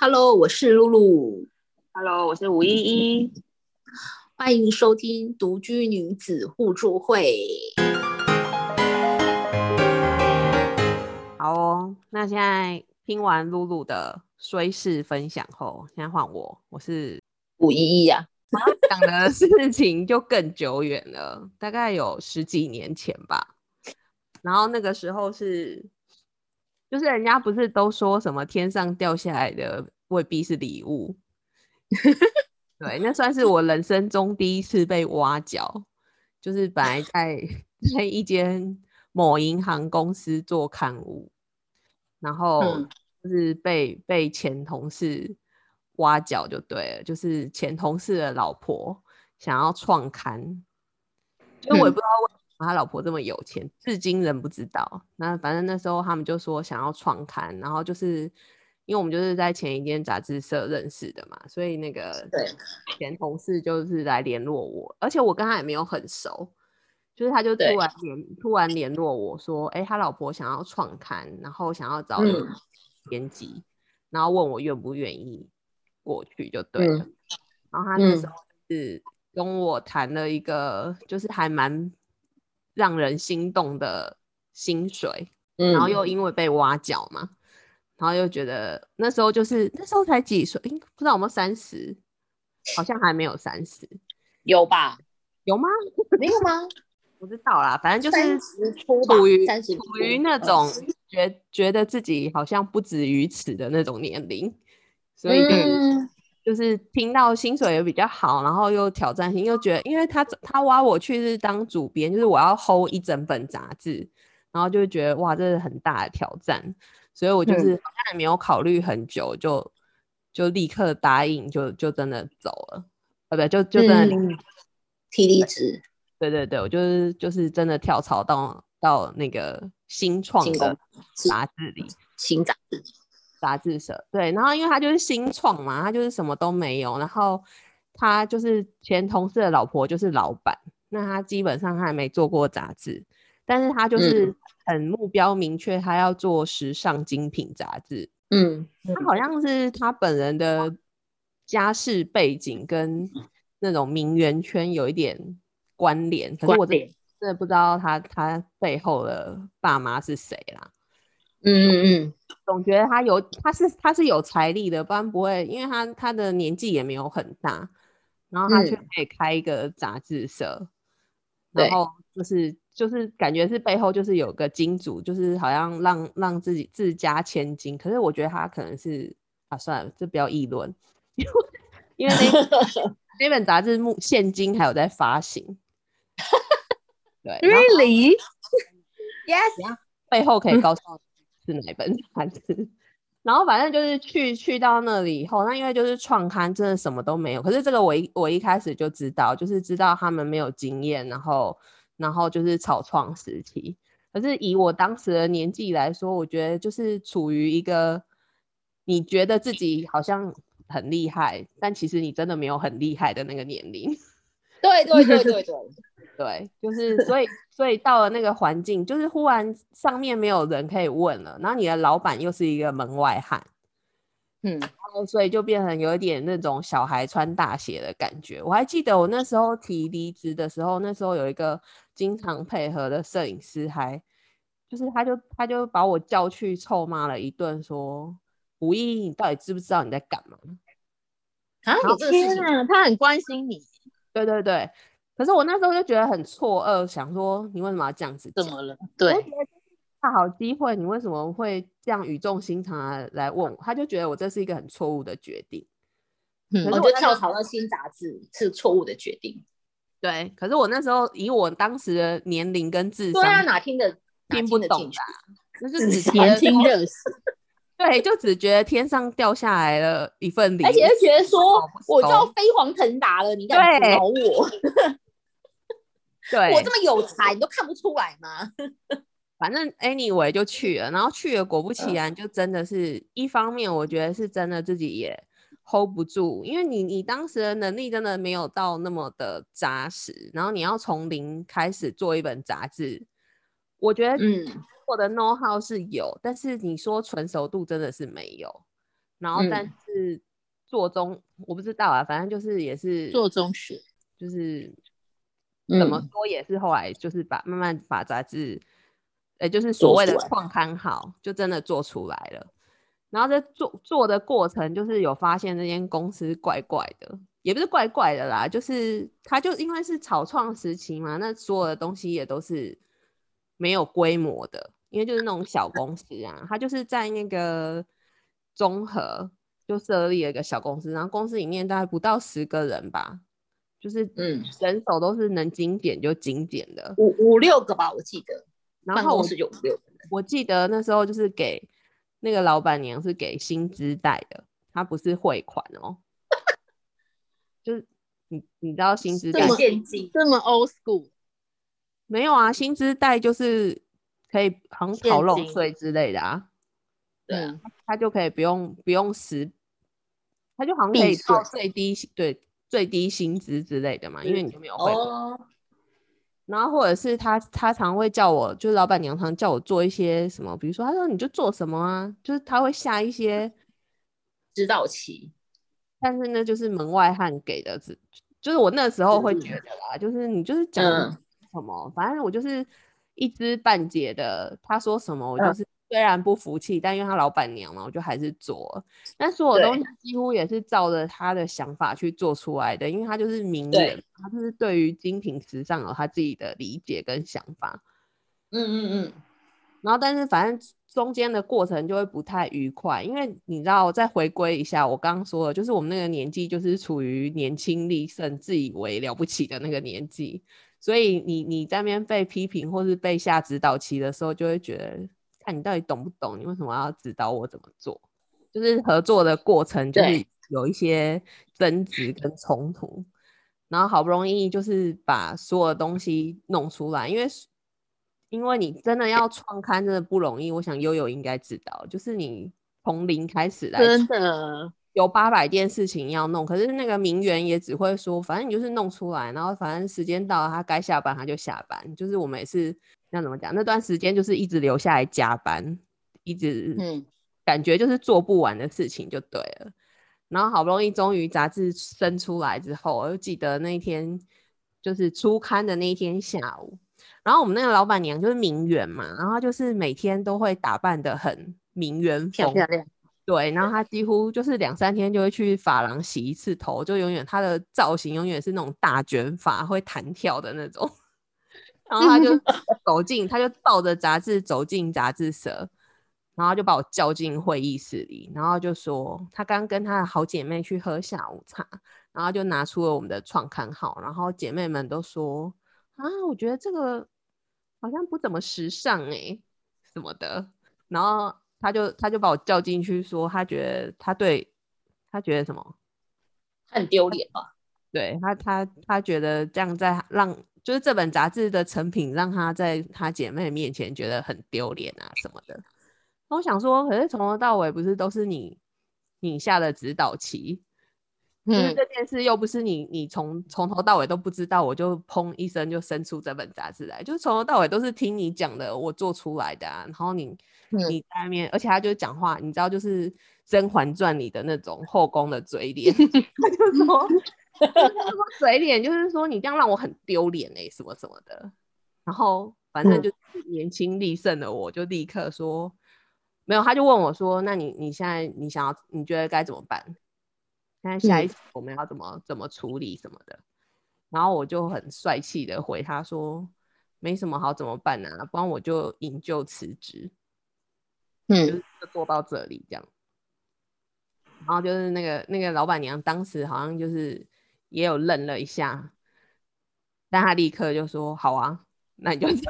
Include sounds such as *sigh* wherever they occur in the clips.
Hello，我是露露。Hello，我是吴依依。欢迎收听独居女子互助会。好哦，那现在听完露露的虽事分享后，现在换我，我是吴依依呀，讲的事情就更久远了，大概有十几年前吧。然后那个时候是，就是人家不是都说什么天上掉下来的未必是礼物，对，那算是我人生中第一次被挖角，就是本来在 *laughs* 在一间某银行公司做刊物，然后嗯。就是被、被前同事挖角就对了，就是前同事的老婆想要创刊，因为我也嗯不知道他老婆这么有钱，至今人不知道。那反正那时候他们就说想要创刊，然后就是因为我们就是在前一间杂志社认识的嘛，所以那个对前同事就是来联络我，而且我跟他也没有很熟，就是他就突然联突然联络我说，哎、他老婆想要创刊，然后想要找编辑，然后问我愿不愿意过去就对了。嗯然后他那时嗯候是跟我谈了一个，就是还蛮让人心动的薪水，嗯然后又因为被挖角嘛，然后又觉得那时候就是那时候才几岁，诶不知道有没有三十，好像还没有三十，有吧？有吗？没有吗？*laughs* 不知道啦，反正就是处于，处于那种觉觉得自己好像不止于此的那种年龄，所以就是听到薪水也比较好，然后又挑战性，又觉得，因为他他挖我去是当主编，就是我要 hold 一整本杂志，然后就会觉得哇，这是很大的挑战，所以我就是好像也没有考虑很久，就就立刻答应，就就真的走了，呃，不对，就就真的提离职，对对对，我就是就是真的跳槽到到那个新创的杂志里，新杂志。杂志社，对，然后因为他就是新创嘛，他就是什么都没有，然后他就是前同事的老婆就是老板，那他基本上他还没做过杂志，但是他就是很目标明确，他要做时尚精品杂志，嗯，他好像是他本人的家世背景跟那种名媛圈有一点关联，可是我真的不知道他他背后的爸妈是谁啦。嗯嗯总觉得他有，他是他是有财力的，不然不会，因为他他的年纪也没有很大，然后他却嗯可以开一个杂志社，对然后就是就是感觉是背后就是有个金主，就是好像让让自己自家千金，可是我觉得他可能是啊，算了，这不要议论，因为因为那 *laughs* 那本杂志目现金还有在发行，对，*laughs* Really? Yes. 背后可以告诉你是哪本杂志。然后反正就是去去到那里以后，那因为就是创刊，真的什么都没有。可是这个我一我一开始就知道，就是知道他们没有经验，然后然后就是草创时期。可是以我当时的年纪来说，我觉得就是处于一个你觉得自己好像很厉害，但其实你真的没有很厉害的那个年龄。对对对对对，对，就 *laughs* 是所以所以到了那个环境，就是忽然上面没有人可以问了，然后你的老板又是一个门外汉，嗯然后所以就变成有一点那种小孩穿大鞋的感觉。我还记得我那时候提离职的时候，那时候有一个经常配合的摄影师还，就是他就他就把我叫去臭骂了一顿，说吴依，你到底知不知道你在干嘛？啊，有这个事情，啊，他很关心你，*laughs* 对对对，可是我那时候就觉得很错愕，想说你为什么要这样子讲？怎么了？对就，觉得大好机会，你为什么会这样语重心长的来问我？他就觉得我这是一个很错误的决定。嗯，我那时候我觉得跳槽到新杂志是错误的决定。对，可是我那时候以我当时的年龄跟智对啊，商，哪听得哪听不懂得进去？那 *laughs* 就只觉年得轻热死，*laughs* 对，就只觉得天上掉下来了一份礼物，而且就觉得说我就要熟飞黄腾达了，你敢对挠我？*laughs* 对，我这么有才，你都看不出来吗？*laughs* 反正 anyway 就去了，然后去了，果不其嗯然，就真的是一方面，我觉得是真的自己也 hold 不住，因为你你当时的能力真的没有到那么的扎实，然后你要从零开始做一本杂志，我觉得嗯，我的 know how 是有，但是你说纯熟度真的是没有。然后，但是做中，我不知道啊，反正就是也是做中学，就是怎么嗯说也是后来就是把慢慢把杂志，呃，就是所谓的创刊好，就真的做出来了。然后在做做的过程，就是有发现这间公司怪怪的，也不是怪怪的啦，就是它就因为是草创时期嘛，那所有的东西也都是没有规模的，因为就是那种小公司啊，它就是在那个综合就设立了一个小公司，然后公司里面大概不到十个人吧，就是嗯，人手都是能精简就精简的。五五六个吧，我记得办然后我公室有五六个人。我记得那时候就是给那个老板娘是给薪资贷的，她不是汇款哦，*laughs* 就是你你知道薪资贷这么现金这么 old school，没有啊？薪资贷就是可以好像现逃漏税之类的啊，对啊，他就可以不用不用实，他就好像可以到最低对最低薪资之类的嘛，因为你就没有汇款。哦，然后或者是他他常会叫我，就是老板娘常叫我做一些什么，比如说他说你就做什么啊，就是他会下一些，*laughs* 指导期，但是呢就是门外汉给的指，就是我那时候会觉得啦，就是你就是讲嗯什么，反正我就是一知半解的，他说什么我就嗯。是虽然不服气，但因为他老板娘嘛，我就还是做了。但所有东西几乎也是照着他的想法去做出来的，因为他就是名人，他就是对于精品时尚有他自己的理解跟想法。嗯嗯嗯，然后，但是反正中间的过程就会不太愉快，因为你知道，再回归一下我刚刚说的，就是我们那个年纪就是处于年轻力盛、自以为了不起的那个年纪，所以你你在那边被批评或是被下指导期的时候，就会觉得，看你到底懂不懂，你为什么要指导我怎么做？就是合作的过程就是有一些争执跟冲突，然后好不容易就是把所有的东西弄出来，因为因为你真的要创刊真的不容易，我想悠悠应该知道，就是你从零开始来真的，有八百件事情要弄，可是那个名媛也只会说，反正你就是弄出来，然后反正时间到了，他该下班他就下班。就是我们也是那怎么讲，那段时间就是一直留下来加班，一直嗯，感觉就是做不完的事情就对了。然后好不容易终于杂志生出来之后，我就记得那一天就是初刊的那一天下午，然后我们那个老板娘就是名媛嘛，然后她就是每天都会打扮的很名媛风，漂漂亮，对，然后她几乎就是两三天就会去发廊洗一次头，就永远她的造型永远是那种大卷发会弹跳的那种。然后他就 *laughs* 走进，他就抱着杂志走进杂志社，然后就把我叫进会议室里，然后就说他刚跟他的好姐妹去喝下午茶，然后就拿出了我们的创刊号，然后姐妹们都说啊，我觉得这个好像不怎么时尚哎、什么的，然后他就他就把我叫进去说，他觉得他对他觉得什么？很丢脸吧？对他他他觉得这样在让就是这本杂志的成品让他在他姐妹面前觉得很丢脸啊什么的。我想说，可是从头到尾不是都是你你下的指导棋，就是嗯，这件事又不是你你从从头到尾都不知道，我就砰一声就生出这本杂志来，就是从头到尾都是听你讲的，我做出来的啊。然后你嗯。你在那边，而且他就讲话，你知道，就是《甄嬛传》里的那种后宫的嘴脸，他就说，*laughs* 他就说嘴脸就是说你这样让我很丢脸哎，什么什么的。然后反正嗯就年轻力盛的我，就立刻说没有，他就问我说：“那你你现在你想要你觉得该怎么办？现在下一我们要怎么怎么处理什么的？”然后我就很帅气的回他说：“没什么好怎么办呢、不然我就引咎辞职。”就是嗯，就做到这里这样。然后就是那个那个老板娘当时好像就是也有愣了一下，但他立刻就说：“好啊，那你就 *laughs* 走。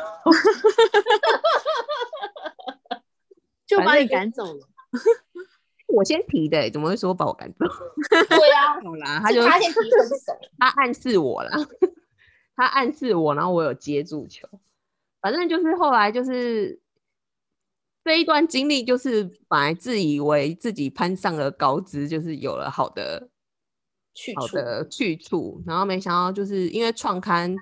就把你赶走了。*laughs* 我先提的欸、怎么会说把我赶走？*laughs* 对啊，好啦，他就他先提分手。他暗示我啦，他暗示我，然后我有接住球。反正就是后来就是这一段经历，就是本来自以为自己攀上了高枝，就是有了好的去好的去处，然后没想到就是因为创刊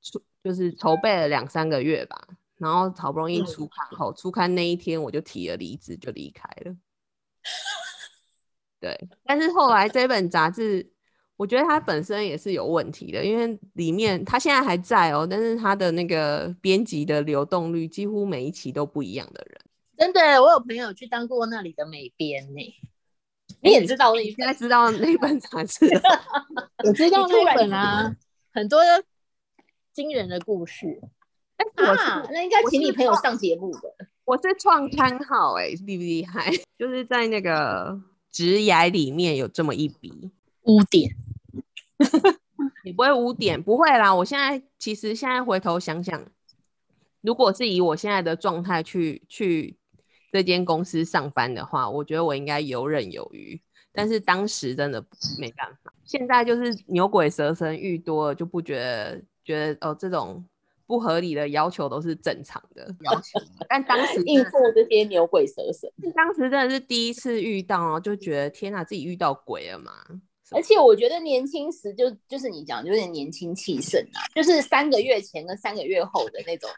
出就是筹备了两三个月吧，然后好不容易嗯出刊后，出刊那一天我就提了离职，就离开了。对，但是后来这本杂志，我觉得它本身也是有问题的，因为里面它现在还在哦，但是它的那个编辑的流动率几乎每一期都不一样的人。真的，我有朋友去当过那里的美编呢。你也知道那一现在知道那本杂志，*laughs* 我知道那本啊，很多惊人的故事。啊，那应该请你朋友上节目的。我是创刊号，哎，厉不厉害？就是在那个职涯里面有这么一笔污点。你不会污点？不会啦。我现在其实现在回头想想，如果是以我现在的状态去去。这间公司上班的话，我觉得我应该游刃有余。但是当时真的没办法。现在就是牛鬼蛇神遇多了，就不觉得觉得哦，这种不合理的要求都是正常的要求。*laughs* 但当时 *laughs* 应付这些牛鬼蛇神，当时真的是第一次遇到，就觉得天哪，自己遇到鬼了嘛。而且我觉得年轻时就就是你讲有点年轻气盛啊，就是三个月前跟三个月后的那种。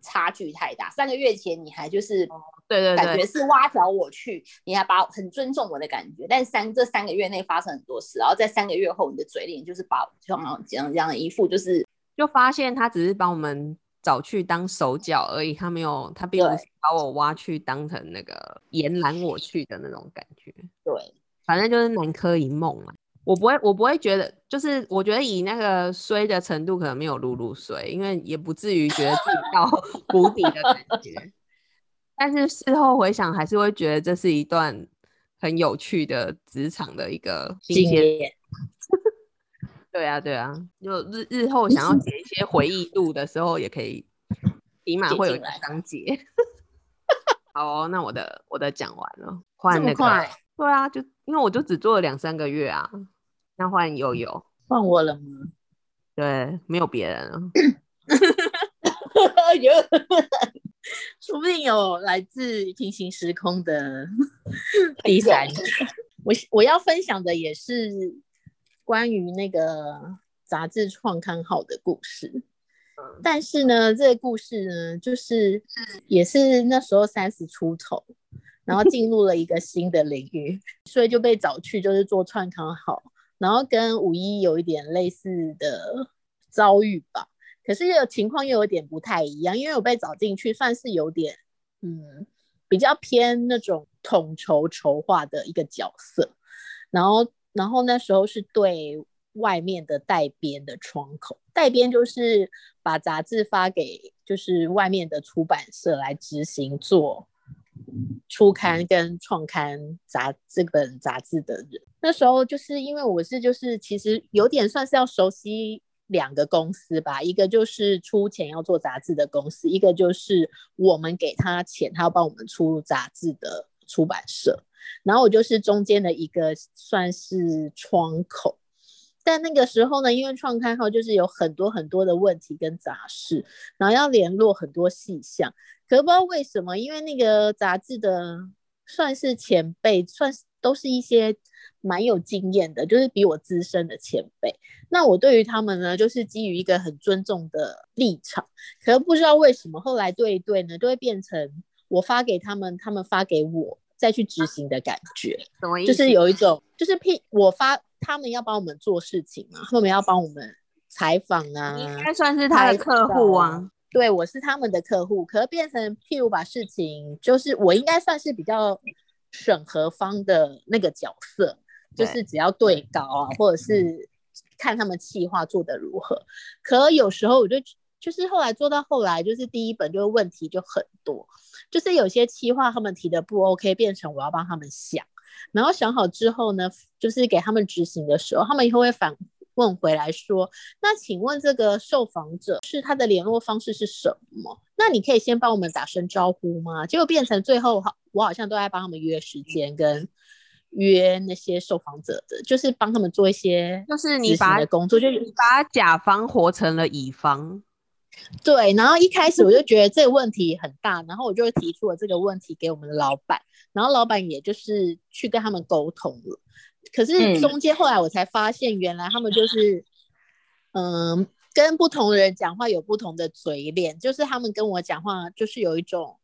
差距太大，三个月前你还就是对对感觉是挖角我去，你还把很尊重我的感觉，但三这三个月内发生很多事，然后在三个月后，你的嘴脸就是把像这样这样的一副就是就发现他只是把我们找去当手脚而已，他没有他并不是把我挖去当成那个延揽我去的那种感觉，对，反正就是南柯一梦嘛。我不会，我不会觉得，就是我觉得以那个衰的程度，可能没有露露衰，因为也不至于觉得自己到 *laughs* 谷底的感觉。但是事后回想，还是会觉得这是一段很有趣的职场的一个经验。对啊，对啊，就日日后想要写一些回忆录的时候，也可以起码会有一个章节。*laughs* 好，那我的我的讲完了，换那个，对啊，就因为我就只做了两三个月啊。那换悠悠，换我了吗？对，没有别人了。*laughs* 有，*laughs* 说不定有来自平行时空的第三者。*laughs* 我我要分享的也是关于那个杂志创刊号的故事。但是呢，这个故事呢，就是也是那时候三十出头，然后进入了一个新的领域，所以就被找去就是做创刊号。然后跟五一有一点类似的遭遇吧，可是又情况又有点不太一样，因为我被找进去算是有点，嗯，比较偏那种统筹筹划的一个角色，然后然后那时候是对外面的代编的窗口，代编就是把杂志发给就是外面的出版社来执行做。初刊跟创刊杂这本杂志的人，那时候就是因为我是就是其实有点算是要熟悉两个公司吧，一个就是出钱要做杂志的公司，一个就是我们给他钱，他要帮我们出杂志的出版社，然后我就是中间的一个算是窗口。但那个时候呢，因为创刊号就是有很多很多的问题跟杂事，然后要联络很多细项，可不知道为什么，因为那个杂志的算是前辈，算是都是一些蛮有经验的，就是比我资深的前辈。那我对于他们呢，就是基于一个很尊重的立场，可是不知道为什么后来对一对呢，就会变成我发给他们，他们发给我再去执行的感觉，什么意思？就是有一种，就是譬我发。他们要帮我们做事情嘛，后面要帮我们采访啊，应该算是他的客户啊。对，我是他们的客户，可是变成譬如把事情，就是我应该算是比较审核方的那个角色，就是只要对稿啊，或者是看他们企划做的如何。可有时候我就就是后来做到后来，就是第一本就问题就很多，就是有些企划他们提的不 OK，变成我要帮他们想。然后想好之后呢，就是给他们执行的时候，他们以后会反问回来说：“那请问这个受访者是他的联络方式是什么？那你可以先帮我们打声招呼吗？”结果变成最后，好，我好像都在帮他们约时间跟约那些受访者的，就是帮他们做一些就是你把的工作，就是把甲方活成了乙方。对，然后一开始我就觉得这个问题很大，然后我就提出了这个问题给我们的老板，然后老板也就是去跟他们沟通了。可是中间后来我才发现，原来他们就是，嗯，跟不同的人讲话有不同的嘴脸，就是他们跟我讲话就是有一种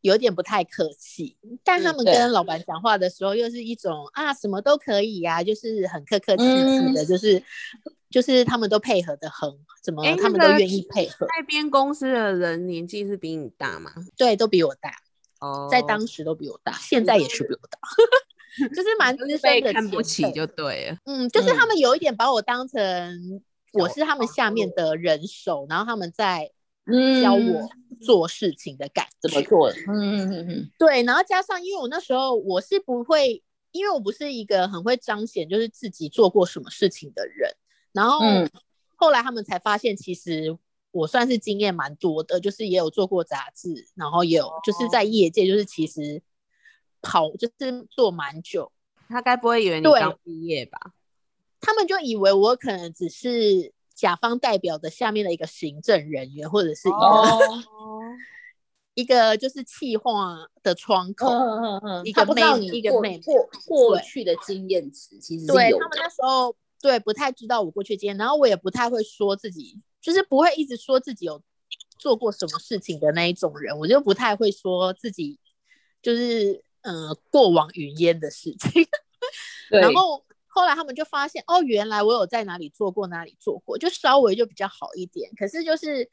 有点不太客气，但他们跟老板讲话的时候，又是一种啊什么都可以呀、就是很客客气气的，就是就是他们都配合的很，怎么哎他们都愿意配合，那边公司的人年纪是比你大吗？对，都比我大，哦，在当时都比我大，现在也是比我大，就是蛮就是资深的看不起就对了。嗯，就是他嗯们有一点把我当成我是他们下面的人手，然后他们在教我做事情的感觉。怎么做的。嗯嗯嗯嗯，对，然后加上因为我那时候我是不会，因为我不是一个很会彰显就是自己做过什么事情的人，然后嗯后来他们才发现，其实我算是经验蛮多的，就是也有做过杂志，然后也有就是在业界就是其实跑就是做蛮久，他该不会以为你刚毕业吧？他们就以为我可能只是甲方代表的下面的一个行政人员，或者是一个、哦，*laughs* 一个就是企划的窗口。嗯嗯嗯，一个他不知道妹你过一个过过去的经验值其实对他们。那时候对不太知道我过去经验，然后我也不太会说自己，就是不会一直说自己有做过什么事情的那一种人，我就不太会说自己就是呃过往云烟的事情。*laughs* 然后后来他们就发现，哦，原来我有在哪里做过，哪里做过，就稍微就比较好一点。可是就是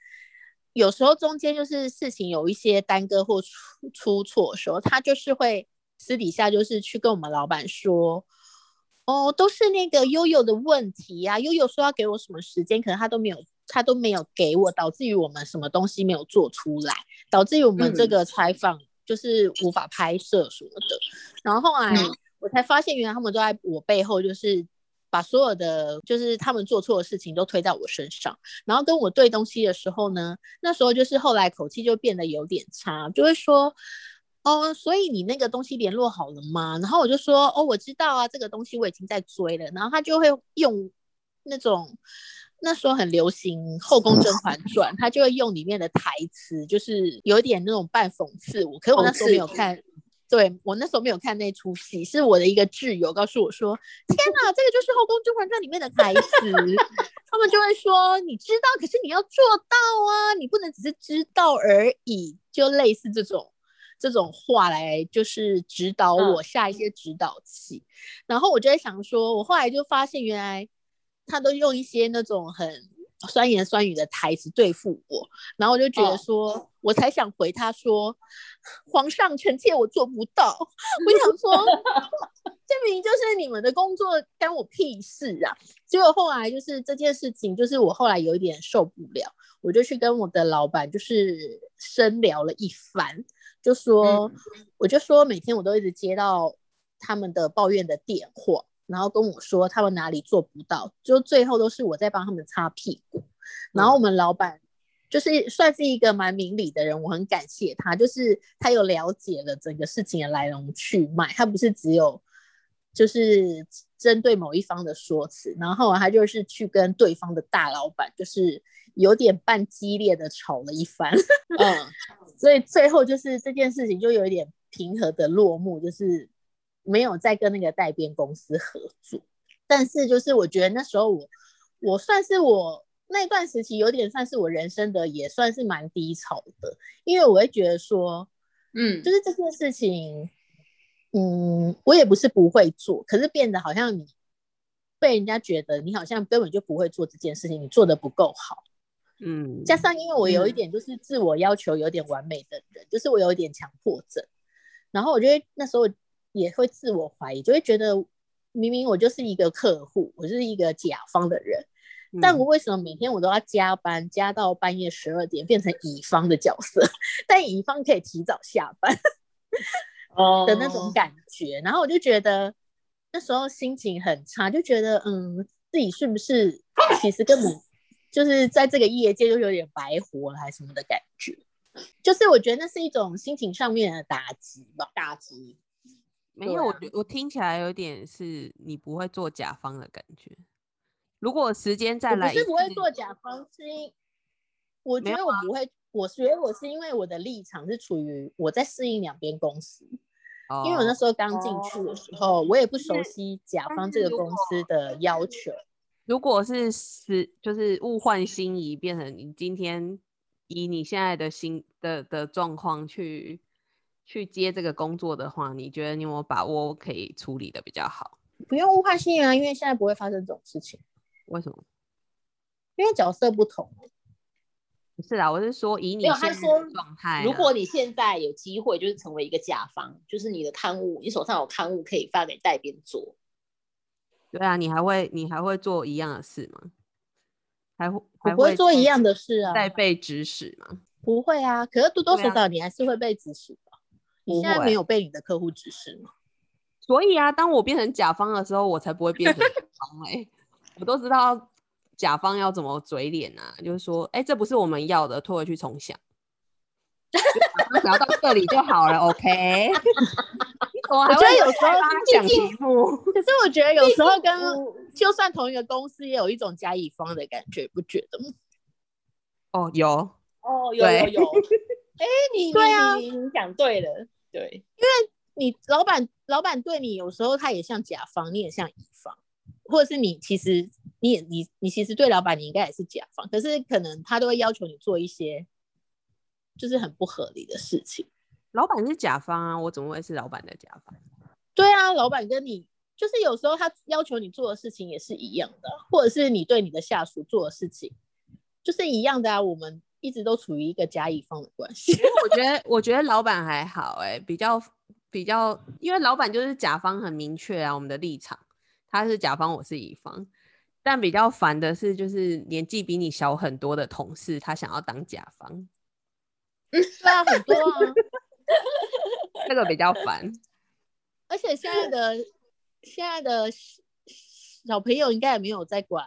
有时候中间就是事情有一些耽搁或出出错的时候，他就是会私底下就是去跟我们老板说。哦，都是那个悠悠的问题呀、悠悠说要给我什么时间，可能他都没有，他都没有给我，导致于我们什么东西没有做出来，导致于我们这嗯个采访就是无法拍摄什么的。然后后来嗯我才发现，原来他们都在我背后，就是把所有的就是他们做错的事情都推在我身上。然后跟我对东西的时候呢，那时候就是后来口气就变得有点差，就会说。哦，所以你那个东西联络好了吗？然后我就说，哦，我知道啊，这个东西我已经在追了。然后他就会用那种那时候很流行《后宫甄嬛传》，他就会用里面的台词，就是有一点那种半讽刺我。可是我那时候没有看，对我那时候没有看那出戏，是我的一个挚友告诉我说：“天哪，这个就是《后宫甄嬛传》里面的台词。*laughs* ”他们就会说：“你知道，可是你要做到啊，你不能只是知道而已。”就类似这种这种话来，就是指导我下一些指导棋。然后我就在想说，我后来就发现，原来他都用一些那种很酸言酸语的台词对付我，然后我就觉得哦说，我才想回他说，皇上臣妾我做不到。我想说，*laughs* 这明明就是你们的工作，干我屁事啊！结果后来就是这件事情，就是我后来有一点受不了，我就去跟我的老板就是深聊了一番，就说，我就说每天我都一直接到他们的抱怨的电话，然后跟我说他们哪里做不到，就最后都是我在帮他们擦屁股。然后我们老板就是算是一个蛮明理的人，我很感谢他，就是他有了解了整个事情的来龙去脉，他不是只有就是针对某一方的说辞，然后他就是去跟对方的大老板，就是有点半激烈的吵了一番。嗯，*laughs* 所以最后就是这件事情就有一点平和的落幕，就是没有再跟那个代编公司合作。但是就是我觉得那时候我我算是我那段时期有点算是我人生的也算是蛮低潮的，因为我会觉得说，嗯，就是这件事情，嗯，我也不是不会做，可是变得好像你被人家觉得你好像根本就不会做这件事情，你做的不够好。嗯，加上因为我有一嗯。点就是自我要求有点完美的人，就是我有一点强迫症，然后我觉得那时候也会自我怀疑，就会觉得明明我就是一个客户，我就是一个甲方的人，但我为什么每天我都要加班，加到半夜十二点，变成乙方的角色？*laughs* 但乙方可以提早下班 *laughs* 哦的那种感觉，然后我就觉得那时候心情很差，就觉得嗯，自己是不是其实根本就是在这个业界就有点白活了，还是什么的感觉？就是我觉得那是一种心情上面的打击吧。打击。没有，我觉我听起来有点是你不会做甲方的感觉。如果时间再来是不会做甲方，是因我觉得我不会，我觉得我是因为我的立场是处于我在适应两边公司，哦，因为我那时候刚进去的时候，我也不熟悉甲方这个公司的要求。如果是是就是物换星移，变成你今天以你现在的心的的状况去去接这个工作的话，你觉得你有没有把握可以处理的比较好？不用物化信任啊，因为现在不会发生这种事情，为什么？因为角色不同。不是啦，我是说以你没有现在他说的状态啊，如果你现在有机会，就是成为一个甲方，就是你的刊物，你手上有刊物可以发给代编做，对啊，你还会你还会做一样的事吗？还会还我不会做一样的事啊，再被指使吗？不会啊。可是多多少少你还是会被指使的。你不会现在没有被你的客户指示吗？所以啊，当我变成甲方的时候，我才不会变成甲方哎、我都知道甲方要怎么嘴脸啊，就是说，哎、这不是我们要的，退回去重想。就甲方只要到这里就好了，*laughs* OK。*laughs* 我觉得有时候帮他想题目，可是我觉得有时候跟就算同一个公司，也有一种甲乙方的感觉，不觉得吗？哦，有，哦，有有有，哎、你对啊你讲对了，对，因为你老板老板对你有时候他也像甲方，你也像乙方，或者是你其实你也你你其实对老板你应该也是甲方，可是可能他都会要求你做一些就是很不合理的事情。老板是甲方啊，我怎么会是老板的甲方？对啊，老板跟你就是有时候他要求你做的事情也是一样的，或者是你对你的下属做的事情就是一样的啊。我们一直都处于一个甲乙方的关系。*laughs* 我觉得，我觉得老板还好、欸，比较比较，因为老板就是甲方很明确啊，我们的立场，他是甲方，我是乙方。但比较烦的是，就是年纪比你小很多的同事，他想要当甲方，*laughs* 对啊，很多啊。这个比较烦。*laughs* 而且现在的现在的小小朋友应该也没有在管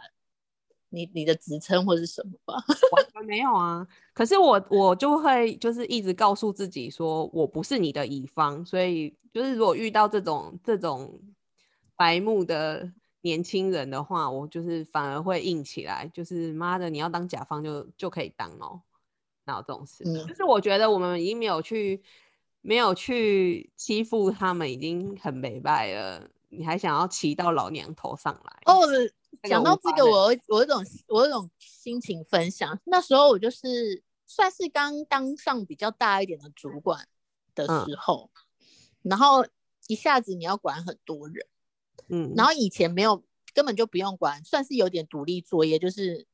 你你的职称或是什么吧？*laughs* 完全没有啊。可是我我就会就是一直告诉自己说，我不是你的乙方，所以就是如果遇到这种这种白目的年轻人的话，我就是反而会硬起来，就是妈的，你要当甲方就就可以当哦，哪有这种事？嗯就是我觉得我们已经没有去没有去欺负他们，已经很没败了，你还想要骑到老娘头上来？哦，这讲到这个，我我有一种我有一种心情分享。那时候我就是算是刚当上比较大一点的主管的嗯时候，然后一下子你要管很多人，嗯，然后以前没有根本就不用管，算是有点独立作业，就是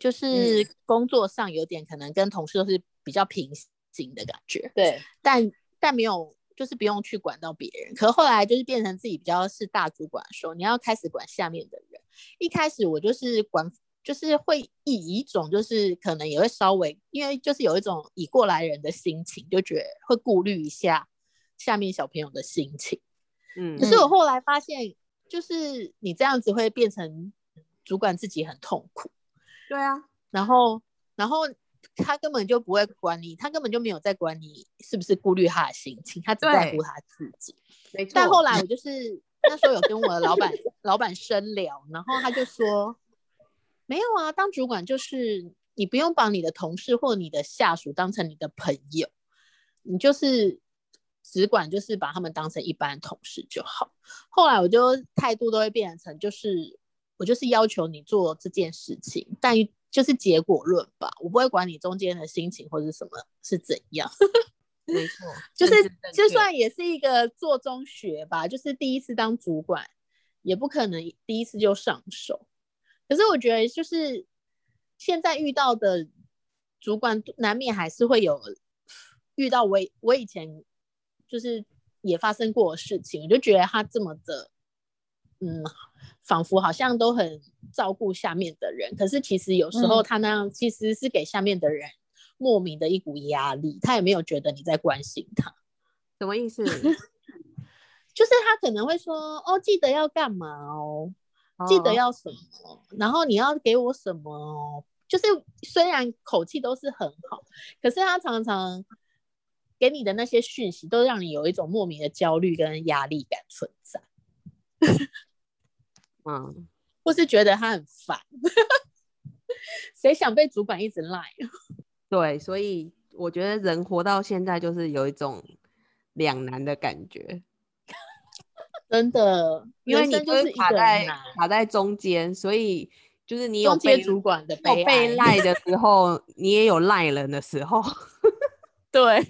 就是工作上有点可能跟同事都是比较平行的感觉。对，但但没有，就是不用去管到别人。可后来就是变成自己比较是大主管的时候，你要开始管下面的人。一开始我就是管，就是会以一种就是可能也会稍微，因为就是有一种以过来人的心情，就觉得会顾虑一下下面小朋友的心情。嗯可是我后来发现，就是你这样子会变成主管自己很痛苦。对啊，然后，然后他根本就不会管你，他根本就没有在管你是不是顾虑他的心情，他只在乎他自己。*laughs* 但后来我就是那时候有跟我的老板老板深聊，然后他就说，没有啊，当主管就是你不用把你的同事或你的下属当成你的朋友，你就是只管就是把他们当成一般同事就好。后来我就态度都会变成就是我就是要求你做这件事情，但就是结果论吧，我不会管你中间的心情或者什么是怎样。*laughs* 没错，就是就算也是一个做中学吧，就是第一次当主管，也不可能第一次就上手。可是我觉得，就是现在遇到的主管，难免还是会有遇到我我以前就是也发生过的事情，我就觉得他这么的，嗯，仿佛好像都很照顾下面的人，可是其实有时候嗯。他那样其实是给下面的人莫名的一股压力，他也没有觉得你在关心他，什么意思？*laughs* 就是他可能会说哦，记得要干嘛哦，记得哦。要什么，然后你要给我什么哦，就是虽然口气都是很好，可是他常常给你的那些讯息，都让你有一种莫名的焦虑跟压力感存在，*laughs* 嗯，或是觉得他很烦。*laughs* 谁想被主管一直赖？*laughs* 对，所以我觉得人活到现在就是有一种两难的感觉，*laughs* 真的，因为你就是卡在卡在中间，所以就是你有被主管的被被哀。赖的时候，你也有赖人的时候。对，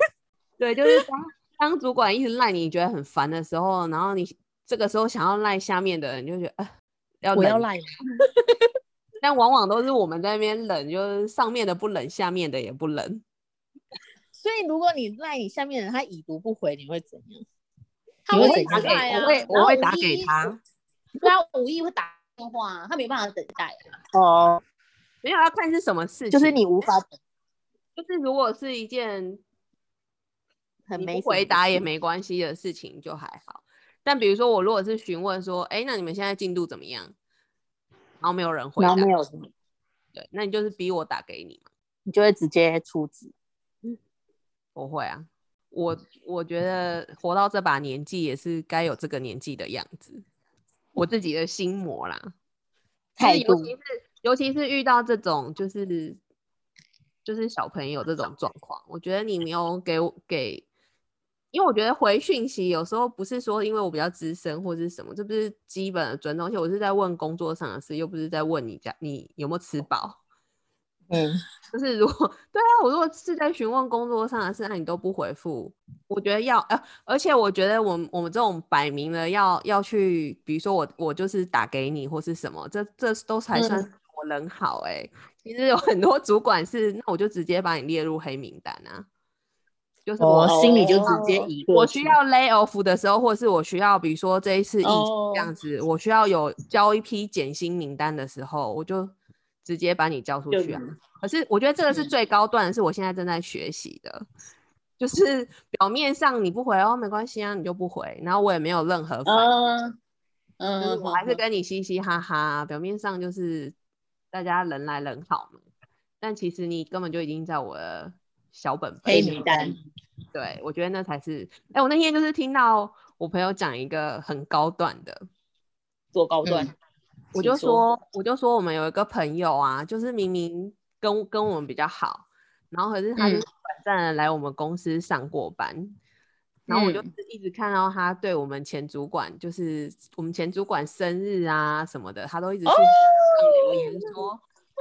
对，就是当当主管一直赖你，你觉得很烦的时候，然后你这个时候想要赖下面的人，就觉得啊，要忍我要赖吗？*laughs* 但往往都是我们在那边冷，就是上面的不冷，下面的也不冷。*laughs* 所以如果你赖你下面的人，他已读不回，你会怎样？他会会怎样我会我会打给他，*laughs* 对啊，无意会打电话啊，他没办法等待啊。哦，没有要看是什么事情，就是你无法等，就是如果是一件很没你不回答也。没关系的事情就还好。但比如说我如果是询问说，哎，那你们现在进度怎么样？然后没有人回答然后，没有什么，对，那你就是逼我打给你嘛。你就会直接出资。不会啊，我我觉得活到这把年纪也是该有这个年纪的样子，我自己的心魔啦。就是态度尤其是尤其是遇到这种就是就是小朋友这种状况，我觉得你没有给我给，因为我觉得回讯息有时候不是说因为我比较资深或是什么，这不是基本的尊重，而且我是在问工作上的事，又不是在问你家你有没有吃饱。嗯，*laughs* 就是如果 *laughs* 对啊，我如果是在询问工作上的事，那你都不回复，我觉得要呃，而且我觉得我们我们这种摆明了要要去，比如说我我就是打给你或是什么，这这都才算我人好哎、其实有很多主管是，那我就直接把你列入黑名单啊，就是我、我心里就直接移过。我需要 lay off 的时候，或是我需要，比如说这一次疫情哦这样子，我需要有交一批减薪名单的时候，我就直接把你交出去啊。可是我觉得这个是嗯。最高段，是我现在正在学习的，就是表面上你不回哦，没关系啊，你就不回，然后我也没有任何反应，嗯我还是嗯。跟你嘻嘻哈哈，表面上就是大家人来人好嘛，但其实你根本就已经在我的小本本黑名单面对，我觉得那才是。哎、我那天就是听到我朋友讲一个很高段的，做高端，我就请说说，我就说我们有一个朋友啊，就是明明跟跟我们比较好，然后可是他就短暂的来我们公司上过班，然后我就一直看到他对我们前主管，就是我们前主管生日啊什么的，他都一直去留言说：“哎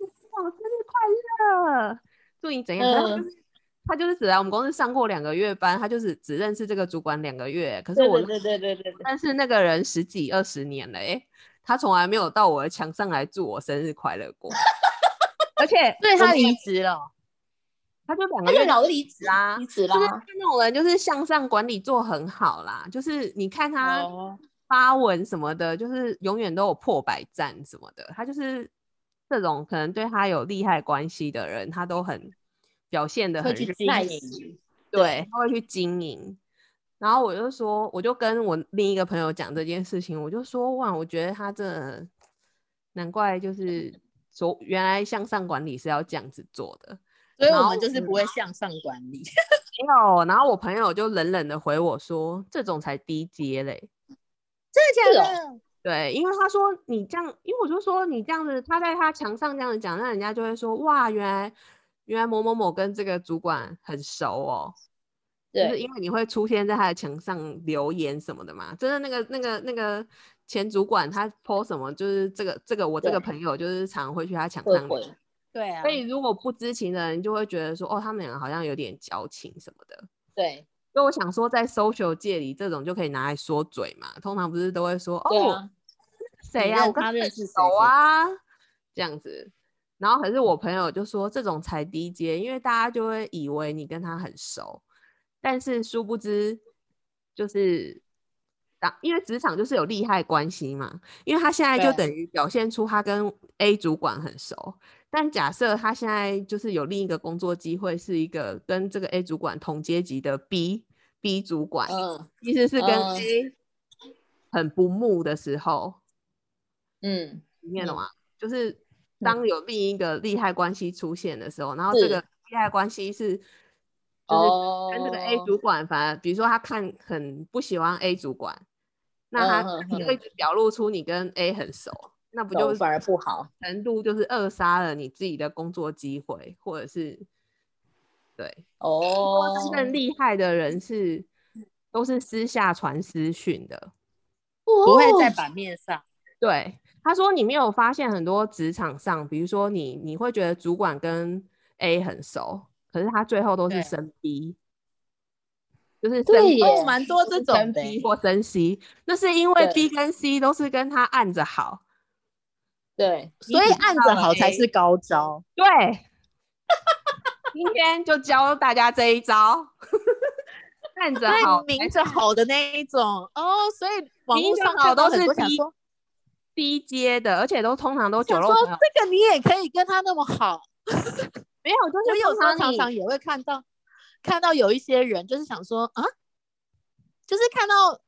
呦，我生日快乐，祝你怎样。他嗯就是他就是只来我们公司上过两个月班，他就是只认识这个主管两个月，可是我对对对对对对对，但是那个人十几二十年了、欸，他从来没有到我的墙上来祝我生日快乐过，*laughs* 而且对他我离职了，他就两个月早就离职啊离职就是啦。那种人，就是向上管理做很好啦，就是你看他哦，发文什么的，就是永远都有破百赞什么的，他就是这种可能对他有利害关系的人，他都很表现的很认耐。心对，他会去经营。然后我就说，我就跟我另一个朋友讲这件事情，我就说，哇，我觉得他真的难怪就是说，原来向上管理是要这样子做的。所以我们就是不会向上管理。*laughs* 没有，然后我朋友就冷冷的回我说，这种才低阶嘞。真的假的？对，因为他说你这样，因为我就说你这样子，他在他墙上这样子讲，那人家就会说，哇，原来原来某某某跟这个主管很熟哦。对就是，因为你会出现在他的墙上留言什么的嘛，真的那个那个那个前主管他 po 什么，就是这个这个我这个朋友就是常会去他墙上留，对啊所以如果不知情的人就会觉得说，哦，他们两个好像有点交情什么的。对所以我想说，在 social 界里，这种就可以拿来说嘴嘛。通常不是都会说，哦，谁呀、我跟很他认识熟啊，这样子。然后可是我朋友就说这种才低阶，因为大家就会以为你跟他很熟，但是殊不知就是当因为职场就是有利害关系嘛，因为他现在就等于表现出他跟 A 主管很熟，但假设他现在就是有另一个工作机会，是一个跟这个 A 主管同阶级的 B B 主管，嗯意思是跟嗯。A 很不睦的时候，嗯，嗯你听得懂吗？就是当有另一个利害关系出现的时候，然后这个利害关系是，就是哦，跟这个 A 主管，反而比如说他看很不喜欢 A 主管，那他你就一直表露出你跟 A 很熟，那不就懂反而不好，程度就是扼杀了你自己的工作机会，或者是对。哦，真正厉害的人是。都是私下传私讯的，不会在哦版。面上。对，他说你没有发现很多职场上，比如说你你会觉得主管跟 A 很熟，可是他最后都是对升 B，就是对深耶哦，蛮多这种 B 欸。或升 C，那是因为 B 跟 C 都是跟他按着好，对，所以按着好才是高招。对。今天就教大家这一招，按着好对，才明着好的那一种哦，所以网络上好都是看到很多想低说，低阶的，而且都通常都酒肉朋友，这个你也可以跟他那么好。*laughs* 没有，就是我有时候常常也会看到，看到有一些人就是想说啊，就是看到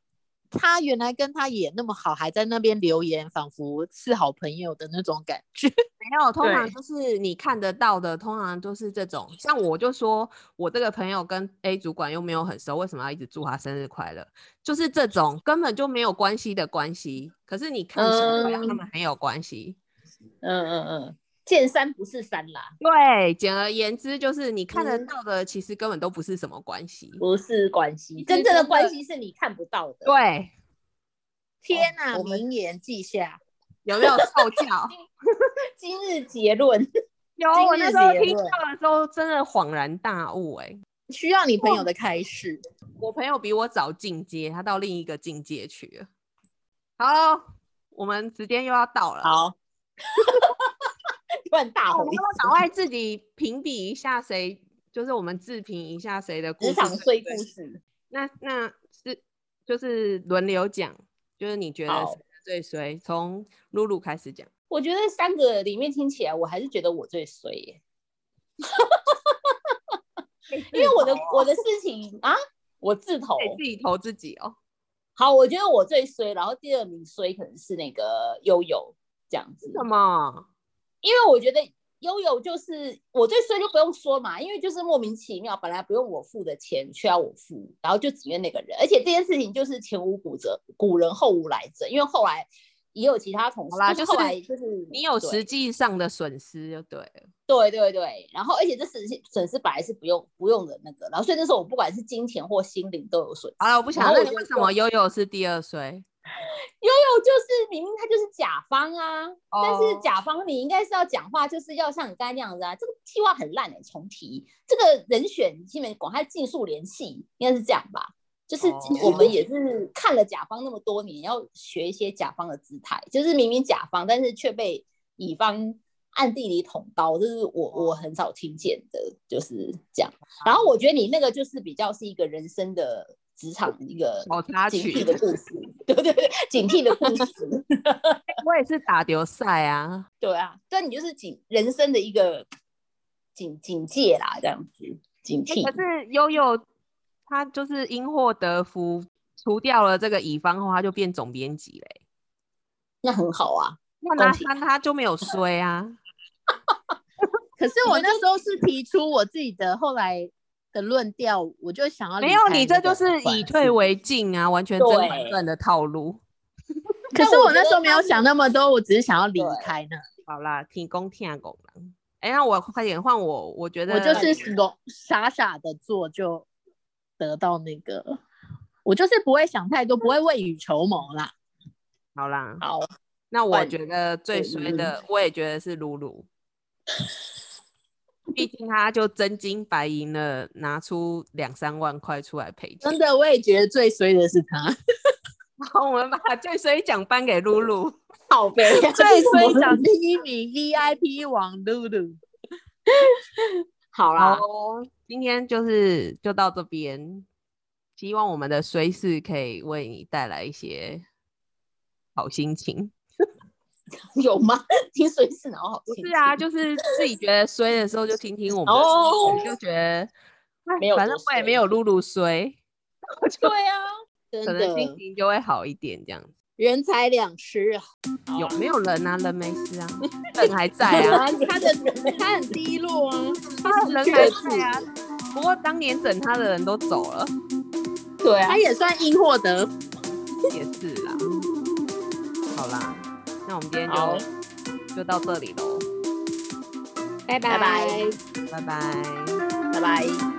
他原来跟他也那么好，还在那边留言，仿佛是好朋友的那种感觉。*laughs* 没有，通常对就是你看得到的，通常都是这种。像我就说，我这个朋友跟 A 主管又没有很熟，为什么要一直祝他生日快乐？就是这种根本就没有关系的关系，可是你看起来他嗯们很有关系。嗯嗯嗯，见山不是山啦，对，简而言之，就是你看得嗯到的，其实根本都不是什么关系。不是关系，真正的关系是你看不到的。对，天哪、我们名言记下。有没有受教？*laughs* 今日结论，*laughs* 有，今日我那时候听到的时候，真的恍然大悟、欸。需要你朋友的开示。我朋友比我早进阶，他到另一个境界去了。好，我们时间又要到了，好，*laughs* 突然大我们吼一声，要赶快自己评比一下谁，就是我们自评一下谁的故职事最场碎故事。那那是就是轮流讲，就是你觉得好谁最衰？从露露开始讲。我觉得三个里面听起来，我还是觉得我最衰耶，*laughs* 因为我的我的事情啊，我自投。得自己投自己哦。好，我觉得我最衰，然后第二名衰可能是那个悠悠这样子，什么？因为我觉得悠悠就是我最衰就不用说嘛，因为就是莫名其妙，本来不用我付的钱却要我付，然后就只怨那个人，而且这件事情就是前无古者古人后无来者，因为后来也有其他同事，啦就是你有实际上的损失就对了。对对对，然后而且这损失损失本来是不用不用的那个，然后所以那时候我不管是金钱或心灵都有损失。好了，我不想，然后我就那你为什么悠悠是第二衰？悠悠就是明明他就是甲方啊，但是哦甲方你应该是要讲话，就是要像你刚才那样子啊，这个计划很烂哎、重提这个人选基本广他尽速联系，应该是这样吧？就是哦我们也是看了甲方那么多年，要学一些甲方的姿态，就是明明甲方，但是却被乙方暗地里捅刀，这是我我很少听见的，就是这样。然后我觉得你那个就是比较是一个人生的职场一个小插警惕的故事，*laughs* 对对对，警惕的故事。*laughs* 我也是打丢赛啊。对啊，但你就是警人生的一个警警戒啦，这样子警惕。可是悠悠他就是因祸得福，除掉了这个乙方后，他就变总编辑嘞。那很好啊，那他他他就没有衰啊。*laughs* 可是我那时候是提出我自己的后来的论调，我就想要离没有，你这就是。以退为进啊，完全甄嬛对传的套路。*laughs* 可是我那时候没有想那么多，我只是想要离对开呢。好啦，提供听拱了。哎，那我快点换我，我觉得我就是聋傻傻的做就得到那个，我就是不会想太多，不会未雨绸缪啦。好啦。好，那我换觉得最衰的，我也觉得是露露。*laughs* 毕竟他就真金白银的拿出两三万块出来赔钱真。的，我也觉得最衰的是他，*laughs* 好，我们把最衰奖颁给露露。*laughs* 好呗，最衰 *laughs* 奖第一名 VIP 王露露。好啦，好，今天就是就到这边，希望我们的衰事可以为你带来一些好心情。*laughs* 有吗？听衰是然后好心不是啊，就是自己觉得衰的时候就听听我们的就觉得哎没有反正我也没有露露衰，对啊，真可能心情就会好一点这样子。人财两失啊！有没有人啊？人没事啊，*laughs* 人还在啊，他的人他很低落啊，*laughs* 他人还在啊。不过当年整他的人都走了，对啊他，也算因祸得福。也是啦。好啦，那我们今天就就到这里喽，拜拜拜拜拜。拜拜。